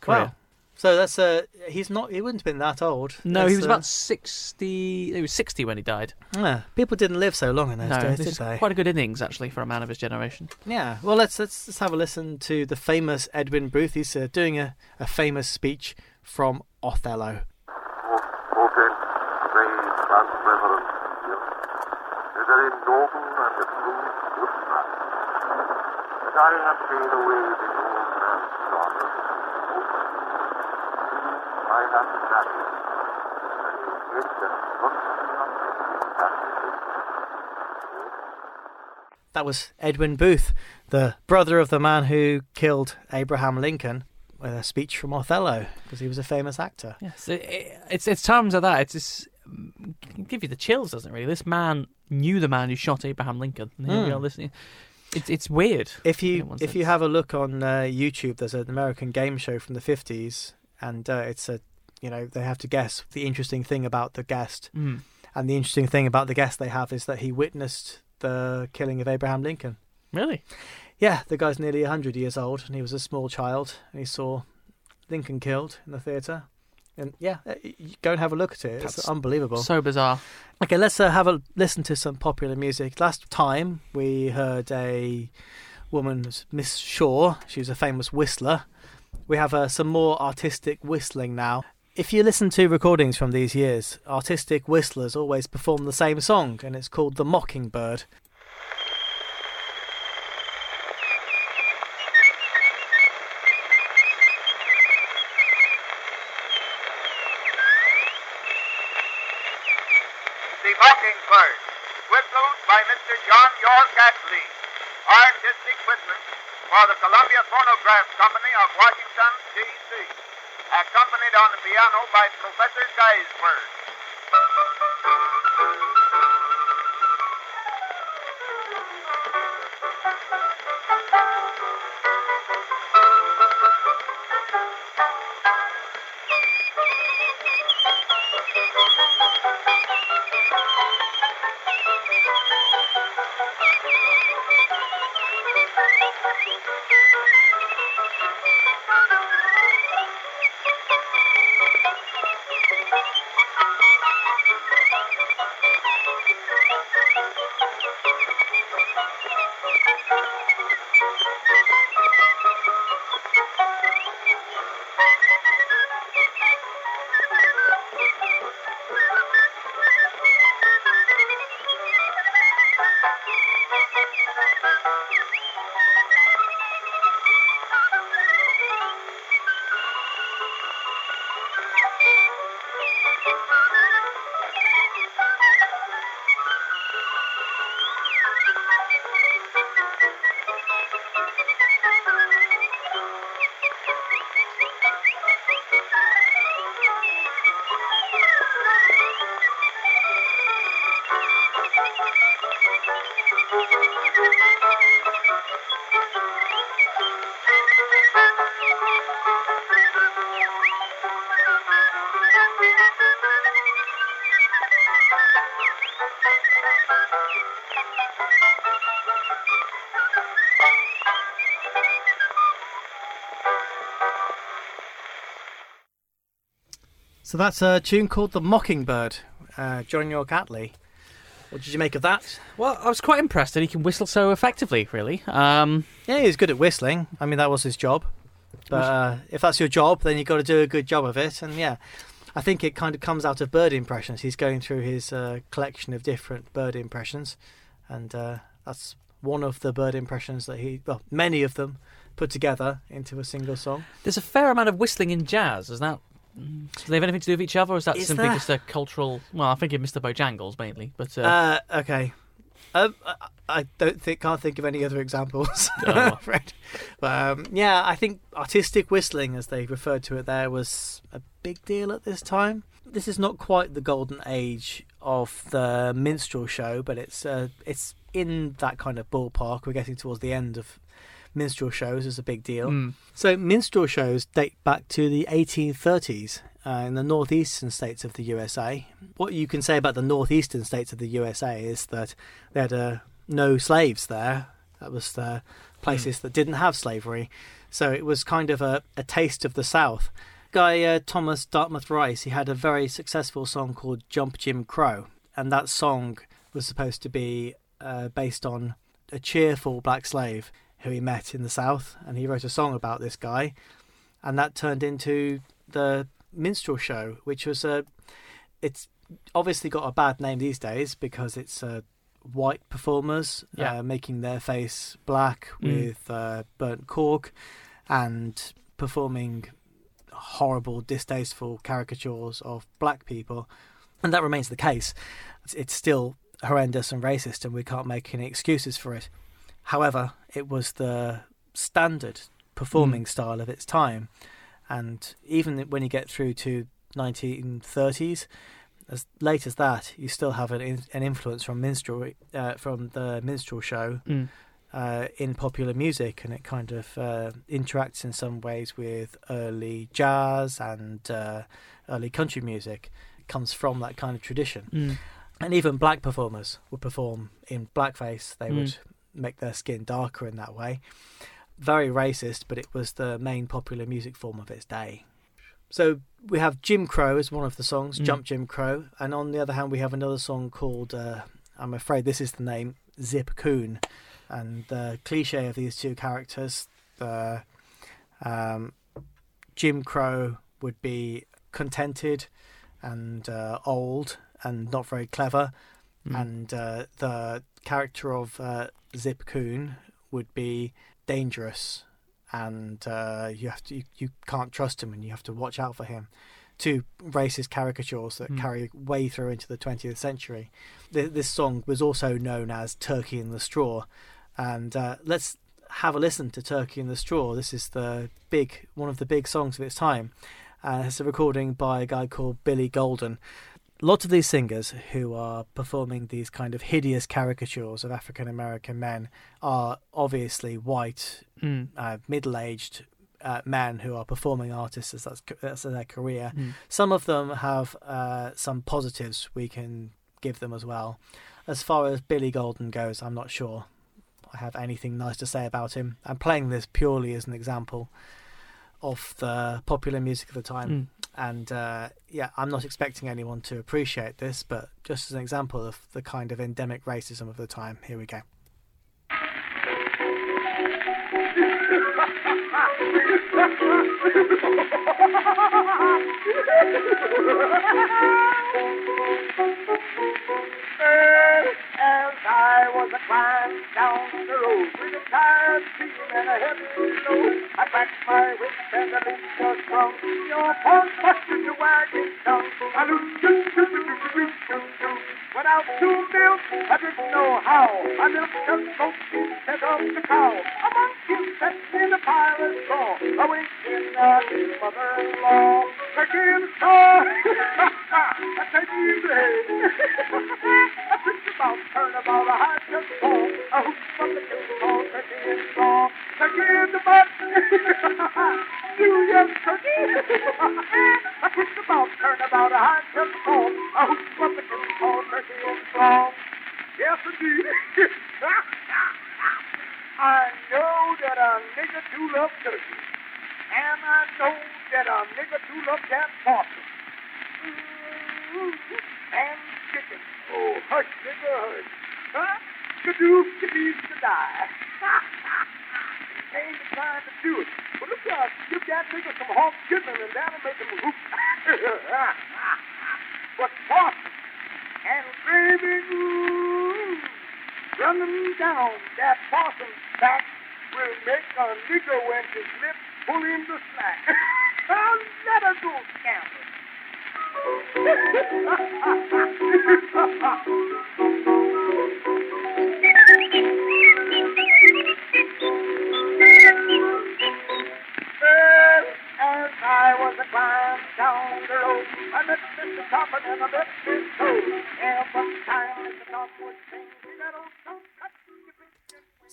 career. Wow. So that's uh, he's not. He wouldn't have been that old. No, That's, he was uh, about sixty. He was sixty when he died. yeah, people didn't live so long in those No, days, did they? quite a good innings actually for a man of his generation. Yeah, well, let's let's, let's have a listen to the famous Edwin Booth. He's uh, doing a, a famous speech from Othello. Okay, say, Last Reverend here, noble and a true good man. But I away the old man's. I and the That was Edwin Booth, the brother of the man who killed Abraham Lincoln, with a speech from Othello, because he was a famous actor. Yes, it, it, it's it's times that. It's give you the chills, doesn't it? Really, this man knew the man who shot Abraham Lincoln. And here we Mm. are listening. It's it's weird. If you if you have a look on uh, YouTube, there's an American game show from the 50s, and uh, it's a you know they have to guess the interesting thing about the guest, Mm. and the interesting thing about the guest they have is that he witnessed the killing of Abraham Lincoln. Really? Yeah, the guy's nearly 100 years old, and he was a small child, and he saw Lincoln killed in the theatre. And yeah, uh, go and have a look at it. It's unbelievable. So bizarre. Okay, let's uh, have a listen to some popular music. Last time we heard a woman, Miss Shaw. She was a famous whistler. We have uh, some more artistic whistling now. If you listen to recordings from these years, artistic whistlers always perform the same song, and it's called The Mockingbird. The Mockingbird, whistled by Mr. John York Atlee, artistic whistler for the Columbia Phonograph Company of Washington, D.C., accompanied on the piano by Professor Gaisberg. Thank you. So that's a tune called The Mockingbird, uh, John York Atlee. What did you make of that? Well, I was quite impressed that he can whistle so effectively. Really, um, Yeah, he was good at whistling. I mean, that was his job. But uh, if that's your job, then you've got to do a good job of it. And yeah, I think it kind of comes out of bird impressions. He's going through his uh, collection of different bird impressions, and uh, that's one of the bird impressions that he, well, many of them put together into a single song. there's a fair amount of whistling in jazz. Is that? Do they have anything to do with each other, or is that Is simply there? just a cultural? Well, I think of Mr. Bojangles mainly, but uh, Uh, okay. Um, I- I don't think can't think of any other examples. Oh. I'm afraid. But um, yeah, I think artistic whistling, as they referred to it there, was a big deal at this time. This is not quite the golden age of the minstrel show, but it's uh, it's in that kind of ballpark. We're getting towards the end of minstrel shows is a big deal. mm, So minstrel shows date back to the 1830s uh, in the northeastern states of the USA. What you can say about the northeastern states of the USA is that they had uh, no slaves there. That was the places that didn't have slavery. So it was kind of a, a taste of the South. Guy uh, Thomas Dartmouth Rice, he had a very successful song called Jump Jim Crow. And that song was supposed to be uh, based on a cheerful black slave who he met in the South, and he wrote a song about this guy, and that turned into the minstrel show, which was a. It's obviously got a bad name these days because it's uh, white performers Yeah. uh, making their face black Mm. with uh, burnt cork, and performing horrible, distasteful caricatures of black people, and that remains the case. It's, it's still horrendous and racist, and we can't make any excuses for it. However, it was the standard performing style of its time, and even when you get through to 1930s, as late as that, you still have an, in, an influence from minstrel uh, from the minstrel show mm. uh, in popular music, and it kind of uh, interacts in some ways with early jazz and uh, early country music. It comes from that kind of tradition, Mm. and even black performers would perform in blackface. They Mm. would make their skin darker in that way. Very racist, but it was the main popular music form of its day. So we have Jim Crow as one of the songs, Mm. Jump Jim Crow, and on the other hand, we have another song called, uh, I'm afraid this is the name, Zip Coon. And the cliche of these two characters, the um, Jim Crow would be contented and uh, old and not very clever, Mm. and uh, the character of uh, Zip Coon would be dangerous, and uh, you have to you, you can't trust him, and you have to watch out for him. Two racist caricatures that Mm. carry way through into the 20th century. Th- this song was also known as "Turkey in the Straw," and uh, let's have a listen to "Turkey in the Straw." This is the big one of the big songs of its time. Uh, it's a recording by a guy called Billy Golden lots of these singers who are performing these kind of hideous caricatures of African American men are obviously white, Mm. uh, middle aged uh, men who are performing artists as that's, that's their career. Mm. Some of them have uh, some positives we can give them as well. As far as Billy Golden goes, I'm not sure I have anything nice to say about him. I'm playing this purely as an example of the popular music of the time Mm. And uh, yeah, I'm not expecting anyone to appreciate this, but just as an example of the kind of endemic racism of the time, here we go. As I was a climbing down the road with a tired team and a heavy load, I cracked my whip and the leaf was strong. Your paws busted your wagon down. I looked do do do do do do do. Went out to milk, I didn't know how. I milked a goat instead of the cow. A monkey sat in a pile of straw, awaiting uh, his mother-in-law. Again, saw. I said, easy. About, turn about a high just fall. A hoop from the kill call, turkey and straw. Turkey in the butt. Do you turkey? I picked about, turn about a high just fall. A hoop from the kill call, turkey and straw. Yes, indeed. I know that a nigger do love turkey. And I know that a nigger do love that possum. Mm-hmm. and chicken. Oh, hush, nigga, hush. Huh? Kadoof, kadoof, kadie. Ain't the time to do it. But look out, give that nigga some hog chicken and that'll make him hoop. but Boston and gravy ooh, running down that possum's back will make a nigger when his lips pull him to slack. I'll never go scamper.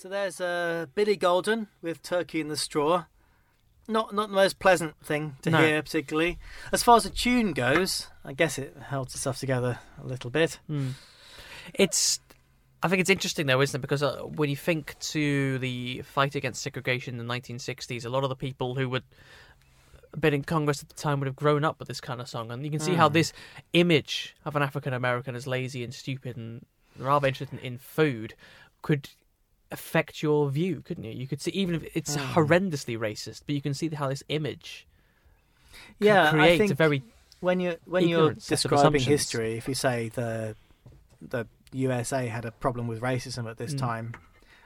So there's uh, Billy Golden with Turkey in the Straw. Not not the most pleasant thing to No. hear, particularly. As far as the tune goes, I guess it held itself together a little bit. It's. I think it's interesting though, isn't it? Because uh, when you think to the fight against segregation in the 1960s, a lot of the people who would have been in Congress at the time would have grown up with this kind of song, and you can see how this image of an African American as lazy and stupid and rather interested in, in food could affect your view, couldn't you? You could see even if it's horrendously racist, but you can see how this image Yeah, I think a very when you when you're ignorant set of describing history, if you say the the USA had a problem with racism at Mm. this time,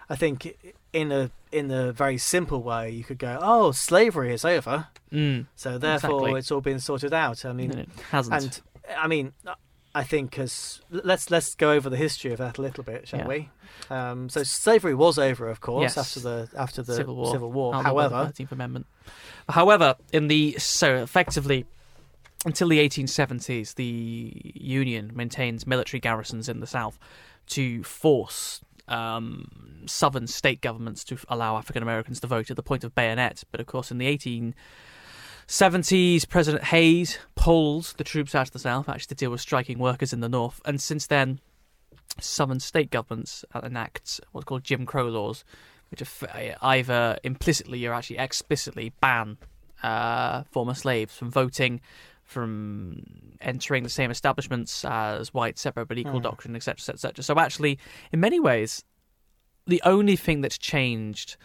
I think in a in a very simple way you could go, "Oh, slavery is over, mm, so therefore Exactly. it's all been sorted out." I mean, and hasn't. and I mean, I think as let's let's go over the history of that a little bit, shall Yeah. we? Um, so slavery was over, of course, Yes. after the after the Civil War. Civil War. However, Thirteenth Amendment. However, in the so effectively until the 1870s, the Union maintains military garrisons in the South to force um, southern state governments to allow African Americans to vote at the point of bayonet. But of course, in the 1870s, President Hayes pulled the troops out of the South actually to deal with striking workers in the North, and since then, southern state governments enact what's called Jim Crow laws, which are either implicitly or actually explicitly ban uh, former slaves from voting, from entering the same establishments as white separate but equal doctrine, etc., etc., etc. So actually, in many ways, the only thing that's changed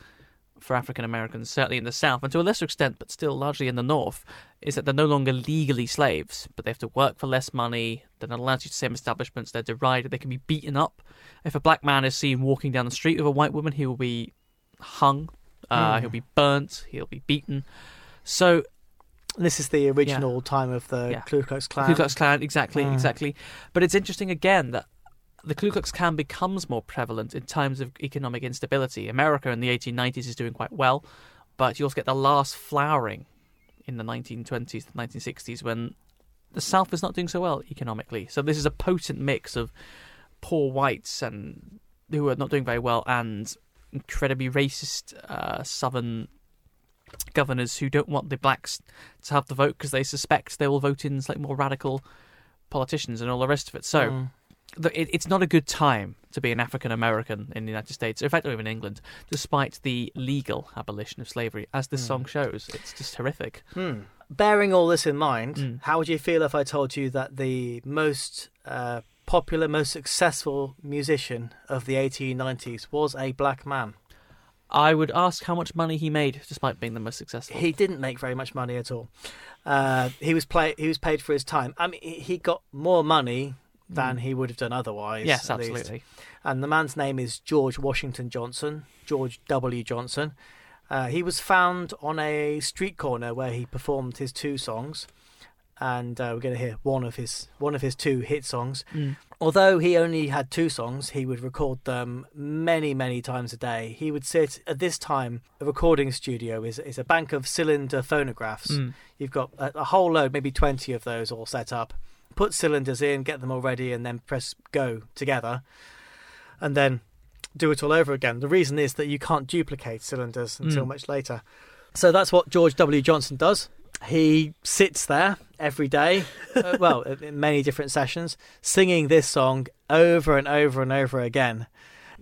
for African Americans, certainly in the South, and to a lesser extent, but still largely in the North, is that they're no longer legally slaves, but they have to work for less money. They're not allowed to use the same establishments. They're derided. They can be beaten up. If a black man is seen walking down the street with a white woman, he will be hung. Uh, He'll be burnt. He'll be beaten. So this is the original time of the Yeah. Ku Klux Klan. Ku Klux Klan, exactly, Mm. exactly. But it's interesting again that the Ku Klux Klan becomes more prevalent in times of economic instability. America in the 1890s is doing quite well, but you also get the last flowering in the 1920s, the 1960s, when the South is not doing so well economically. So this is a potent mix of poor whites and who are not doing very well and incredibly racist uh, Southern governors who don't want the blacks to have the vote because they suspect they will vote in like more radical politicians and all the rest of it. So Mm. It's not a good time to be an African American in the United States, in fact, or even England, despite the legal abolition of slavery. As this song shows, it's just horrific. Hmm. Bearing all this in mind, Mm. how would you feel if I told you that the most uh, popular, most successful musician of the 1890s was a black man? I would ask how much money he made, despite being the most successful. He didn't make very much money at all. Uh, he was play- He was paid for his time. I mean, he got more money than he would have done otherwise. Mm. yes, at least. absolutely. And the man's name is George Washington Johnson, George W. Johnson. Uh, he was found on a street corner where he performed his two songs, and uh, we're going to hear one of his one of his two hit songs. Mm. Although he only had two songs, he would record them many, many times a day. He would sit at this time. A recording studio is is a bank of cylinder phonographs. Mm. You've got a, a whole load, maybe twenty of those all set up. Put cylinders in, get them all ready, and then press go together, and then do it all over again. The reason is that you can't duplicate cylinders until Mm. much later. So that's what George W. Johnson does. He sits there every day, uh, well, in many different sessions, singing this song over and over and over again.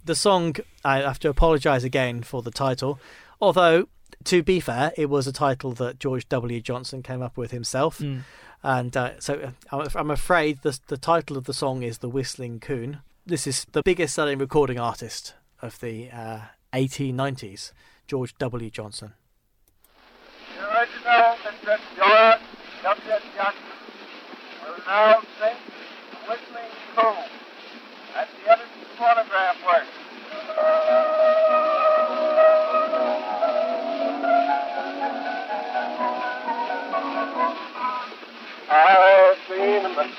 The song, I have to apologise again for the title, although, to be fair, it was a title that George W. Johnson came up with himself. Mm. And uh, so I'm- afraid the the title of the song is "The Whistling Coon." This is the biggest selling recording artist of the uh, 1890s, George W. Johnson. The original Mr. George W. Johnson will now sing Whistling Coon at the Edison phonograph work.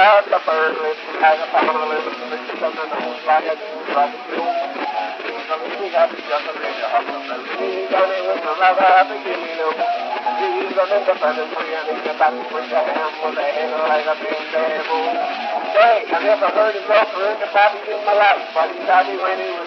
bird lip, has a power of lip, Mr. Something knows like a new love you. He's a little happy, just a little happy. He's a little rather happy, give me no. He's an independent free and he's a back with a hand with a hand like a big devil. Say, I never heard him go for the happy in my life, but he's happy when he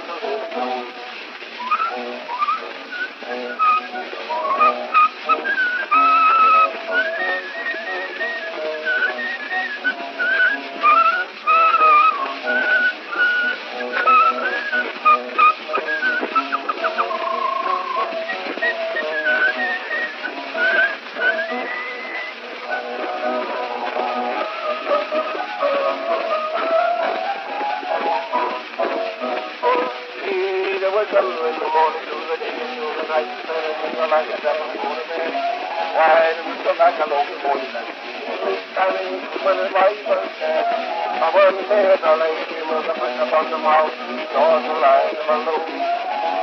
There, the lady was a bring upon the mouth, nor the line of a load.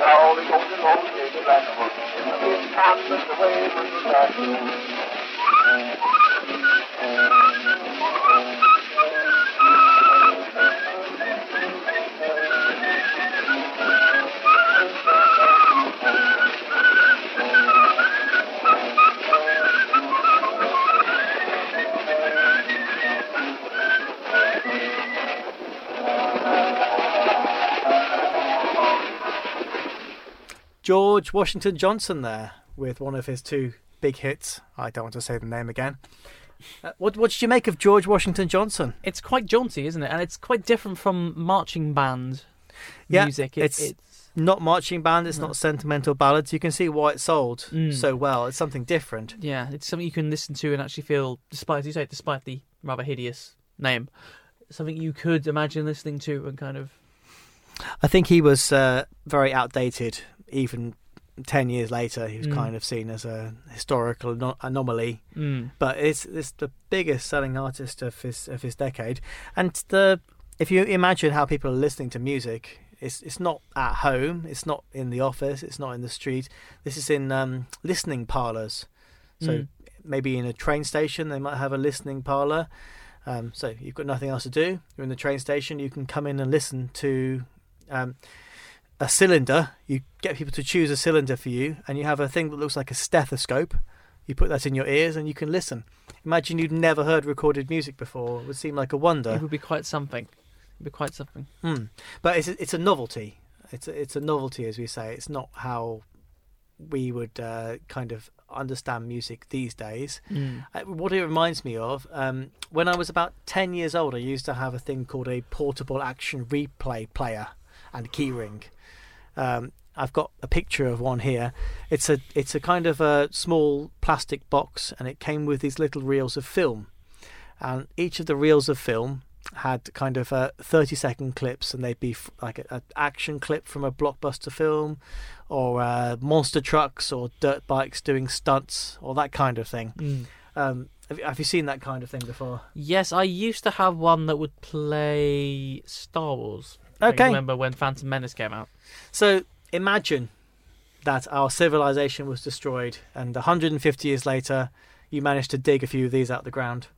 Now the golden home gave it back a book. It's time that the way the time. George Washington Johnson there with one of his two big hits. I don't want to say the name again. Uh, what what did you make of George Washington Johnson? It's quite jaunty, isn't it? And it's quite different from marching band Yeah, music. It- it's- Not marching band. It's not sentimental ballads. You can see why it sold Mm. so well. It's something different. Yeah, it's something you can listen to and actually feel, despite as you say, despite the rather hideous name, something you could imagine listening to and kind of. I think he was uh, very outdated. Even ten years later, he was Mm. kind of seen as a historical ano- anomaly. Mm, But it's it's the biggest selling artist of his of his decade. And the if you imagine how people are listening to music, it's it's not at home, it's not in the office, it's not in the street. This is in um, listening parlors. So Mm. maybe in a train station, they might have a listening parlor. Um, so you've got nothing else to do. You're in the train station. You can come in and listen to um, a cylinder. You get people to choose a cylinder for you, and you have a thing that looks like a stethoscope. You put that in your ears, and you can listen. Imagine you'd never heard recorded music before. It would seem like a wonder. it would be quite something. It'd be quite something. Hmm. But it's a, it's a novelty. It's a, it's a novelty, as we say. It's not how we would uh, kind of understand music these days. Mm. Uh, what it reminds me of, um, when I was about 10 years old, I used to have a thing called a portable action replay player and keyring. Um, I've got a picture of one here. It's a it's a kind of a small plastic box, and it came with these little reels of film. And each of the reels of film had kind of uh, 30 second clips, and they'd be f- like an action clip from a blockbuster film, or uh, monster trucks, or dirt bikes doing stunts, or that kind of thing. Mm. Um, have, you, have you seen that kind of thing before? Yes, I used to have one that would play Star Wars. I Okay. remember when Phantom Menace came out. So imagine that our civilization was destroyed, and 150 years later, you managed to dig a few of these out of the ground.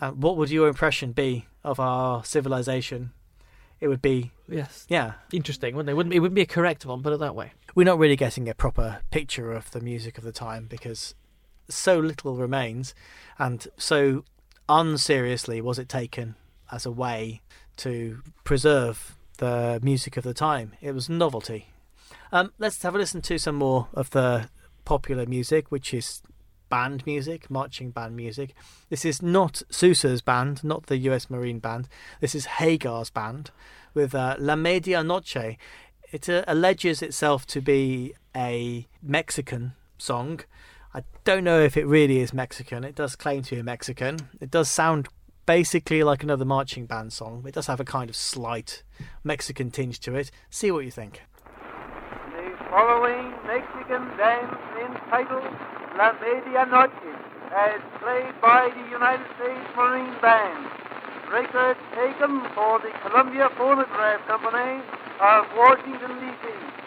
Uh, what would your impression be of our civilization? It would be, Yes. yeah, Interesting, wouldn't it? Wouldn't it wouldn't be a correct one, put it that way. we're not really getting a proper picture of the music of the time because so little remains, and so unseriously was it taken as a way to preserve the music of the time. It was novelty. Um, let's have a listen to some more of the popular music, which is band music, marching band music. This is not Sousa's band, not the US Marine band. This is Hagar's band with uh, La Media Noche. It uh, alleges itself to be a Mexican song. I don't know if it really is Mexican. It does claim to be Mexican. It does sound basically like another marching band song. It does have a kind of slight Mexican tinge to it. See what you think. The following Mexican dance entitled La Media Noche, as played by the United States Marine Band. Record taken for the Columbia Phonograph Company of Washington, D.C.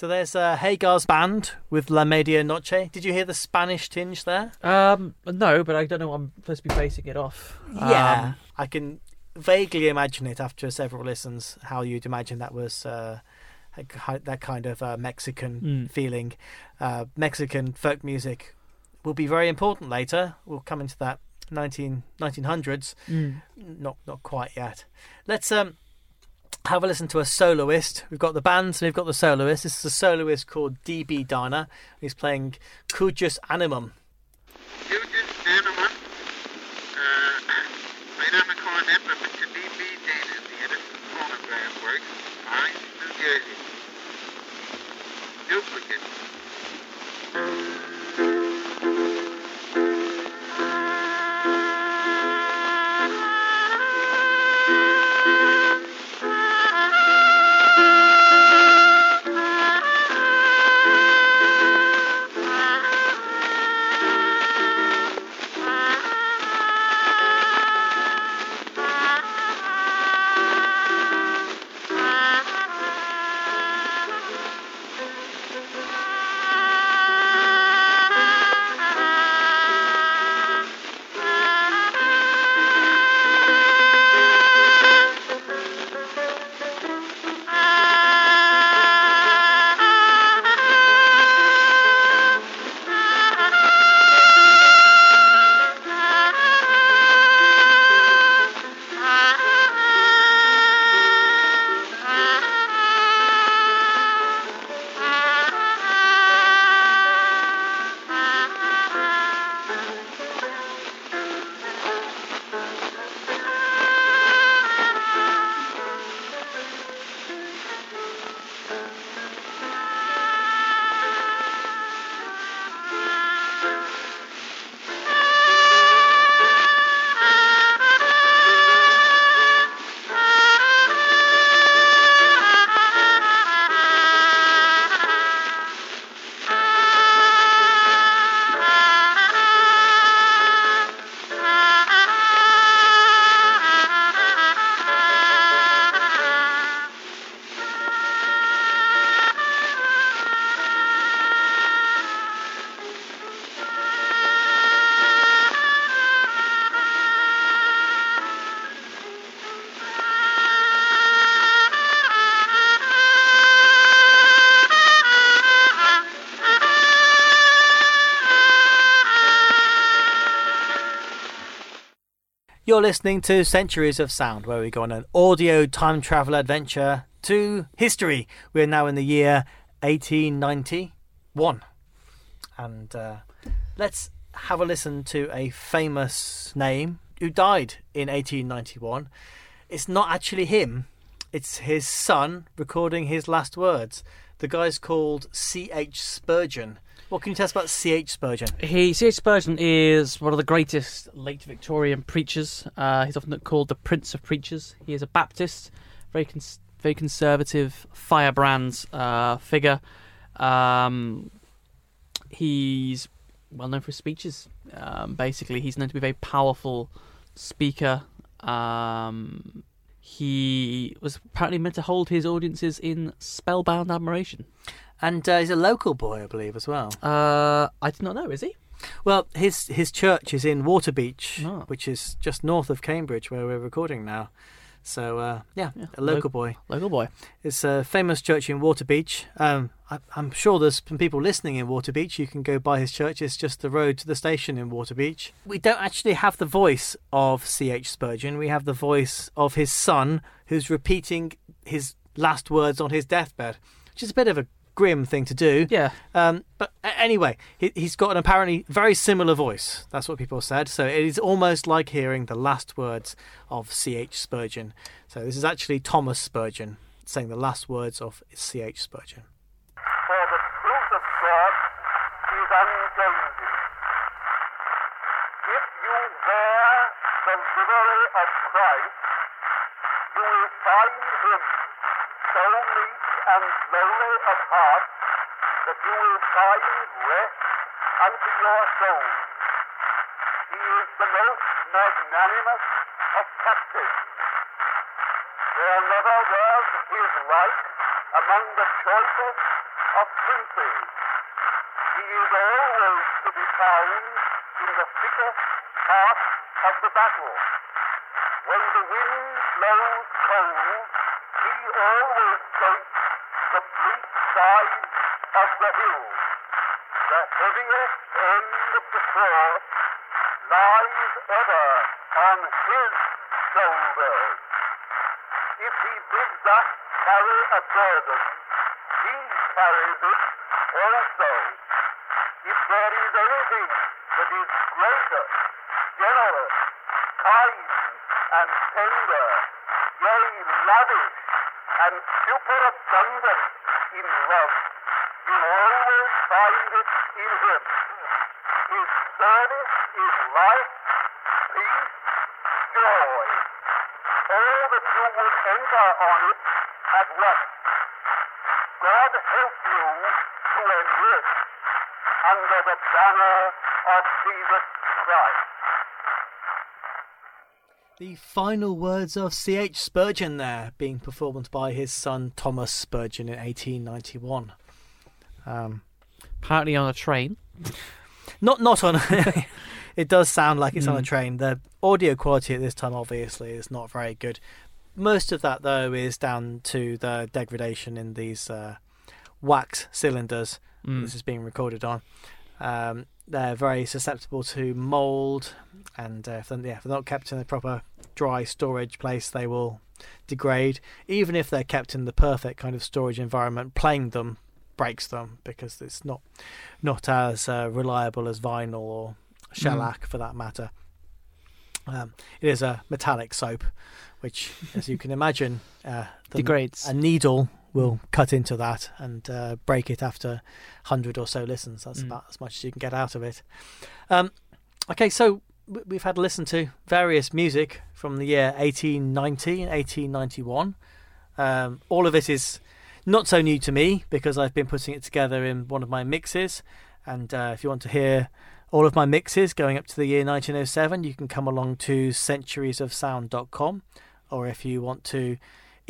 So there's uh, Hagar's band with La Media Noche. Did you hear the Spanish tinge there? Um, no, but I don't know what I'm supposed to be basing it off. Yeah, Um, I can vaguely imagine it after several listens. How you'd imagine that was uh, that kind of uh, Mexican Mm. feeling. Uh, Mexican folk music will be very important later. We'll come into that 19, 1900s. mm. Not not quite yet. Let's um have a listen to a soloist. We've got the band and we've got the soloist. This is a soloist called DB Diner. He's playing Cujus Animam. You're listening to Centuries of Sound, where we go on an audio time travel adventure to history. We're now in the year 1891. And uh, let's have a listen to a famous name who died in 1891. It's not actually him, it's his son recording his last words. The guy's called C.H. Spurgeon. What can you tell us about C.H. Spurgeon? He C.H. Spurgeon is one of the greatest late Victorian preachers. Uh, he's often called the Prince of Preachers. He is a Baptist, very cons- very conservative, firebrand uh, figure. Um, he's well known for his speeches. Um, basically, he's known to be a very powerful speaker. Um, he was apparently meant to hold his audiences in spellbound admiration. And uh, he's a local boy, I believe, as well. Uh, I did not know. Is he? Well, his his church is in Waterbeach, Oh. which is just north of Cambridge, where we're recording now. So, uh, yeah, Yeah, a local lo- boy. Local boy. It's a famous church in Waterbeach. Um, I, I'm sure there's some people listening in Waterbeach. You can go by his church. It's just the road to the station in Waterbeach. We don't actually have the voice of C.H. Spurgeon. We have the voice of his son, who's repeating his last words on his deathbed, which is a bit of a grim thing to do. Yeah. Um, but anyway, he, he's got an apparently very similar voice. That's what people said. So it is almost like hearing the last words of C.H. Spurgeon. So this is actually Thomas Spurgeon saying the last words of C.H. Spurgeon. For the truth of God is unchanging. If you wear the livery of Christ, you will find him so meek and lowly of heart that you will find rest unto your soul. He is the most magnanimous of captains. There never was his like among the choicest of princes. He is always to be found in the thickest part of the battle. When the wind blows cold, he always takes the bleak side of the hill. The heaviest end of the sword lies ever on his shoulders. If he bids us carry a burden, he carries it also. If there is anything that is greater, generous, kind, and tender, yea, lavish, and superabundant in love, you always find it in him. His service is life, peace, joy. All that you would enter on it at once. God help you to enlist under the banner of Jesus Christ. The final words of C.H. Spurgeon there being performed by his son Thomas Spurgeon in 1891. Um, Apparently on a train. not not on it does sound like it's on a Mm. train the audio quality at this time obviously is not very good most of that though is down to the degradation in these uh, wax cylinders Mm. this is being recorded on um, they're very susceptible to mold and uh, if, they're, yeah, if they're not kept in a proper dry storage place they will degrade even if they're kept in the perfect kind of storage environment playing them breaks them because it's not not as uh, reliable as vinyl or shellac for that matter. Um, it is a metallic soap, which, as you can imagine, uh, the- Degrades. a needle will cut into that and uh, break it after 100 or so listens. That's Mm. about as much as you can get out of it. Um, okay, so we've had to listen to various music from the year 1890 and 1891. Um, all of it is not so new to me because I've been putting it together in one of my mixes. And uh, if you want to hear all of my mixes going up to the year 1907, you can come along to centuriesofsound.com. Or if you want to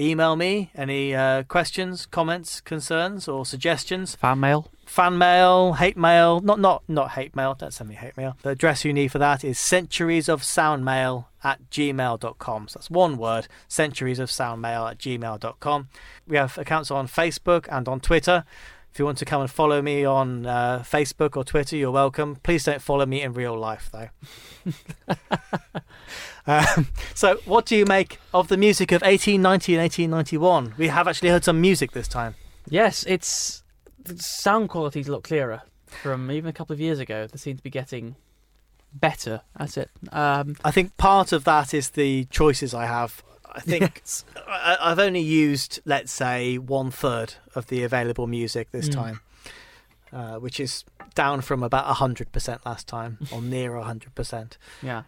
email me any uh, questions, comments, concerns, or suggestions, Fan mail. fan mail, hate mail, not not not hate mail, don't send me hate mail. The address you need for that is centuriesofsoundmail at gmail.com. So that's one word, centuriesofsoundmail at gmail.com. We have accounts on Facebook and on Twitter. If you want to come and follow me on uh, Facebook or Twitter, you're welcome. Please don't follow me in real life, though. um, so, what do you make of the music of 1890 and 1891? We have actually heard some music this time. Yes, it's the sound quality's a lot clearer from even a couple of years ago. They seem to be getting better at it. Um, I think part of that is the choices I have. I think I, I've only used, let's say, one third of the available music this Mm. time, uh, which is down from about 100% last time, or near 100%. yeah,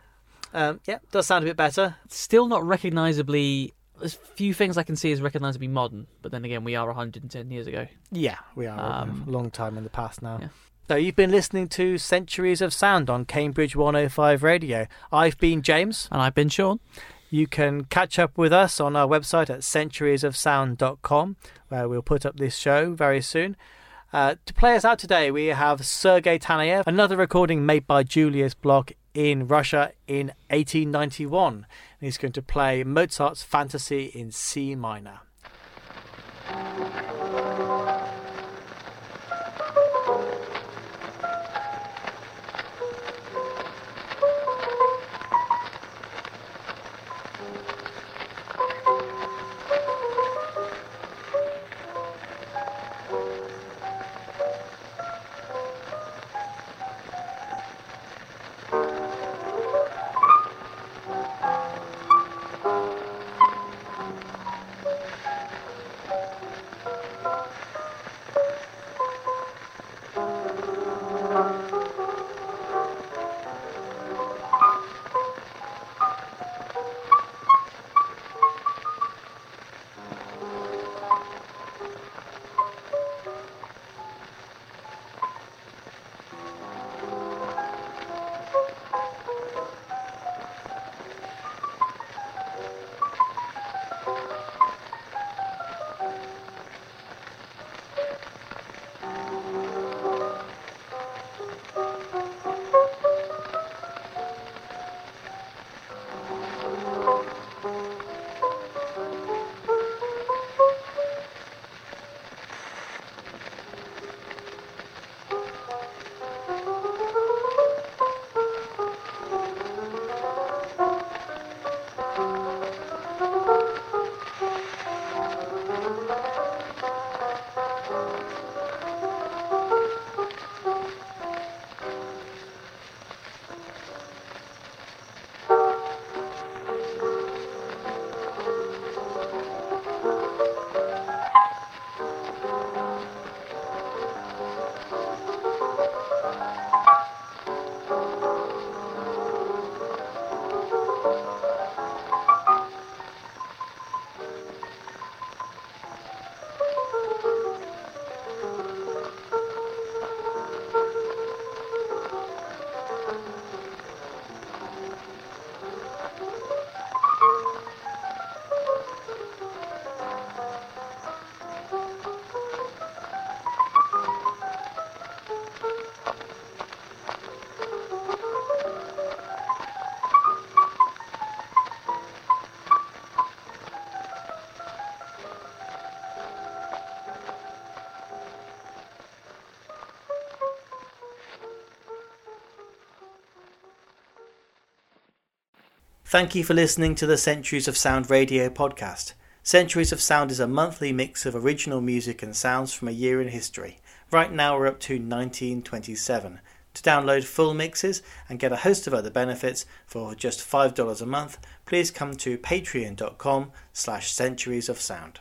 Um, yeah, does sound a bit better. still not recognisably. There's few things I can see as recognisably modern, but then again, we are 110 years ago. Yeah, we are Um, a long time in the past now. yeah. So you've been listening to Centuries of Sound on Cambridge 105 Radio. I've been James. And I've been Sean. You can catch up with us on our website at centuriesofsound.com, where we'll put up this show very soon. Uh, to play us out today, we have Sergei Taneyev, another recording made by Julius Block in Russia in 1891. And He's going to play Mozart's Fantasy in C minor. Thank you for listening to the Centuries of Sound radio podcast. Centuries of Sound is a monthly mix of original music and sounds from a year in history. Right now we're up to 1927. To download full mixes and get a host of other benefits for just $5 a month, please come to patreon.com slash centuries of sound.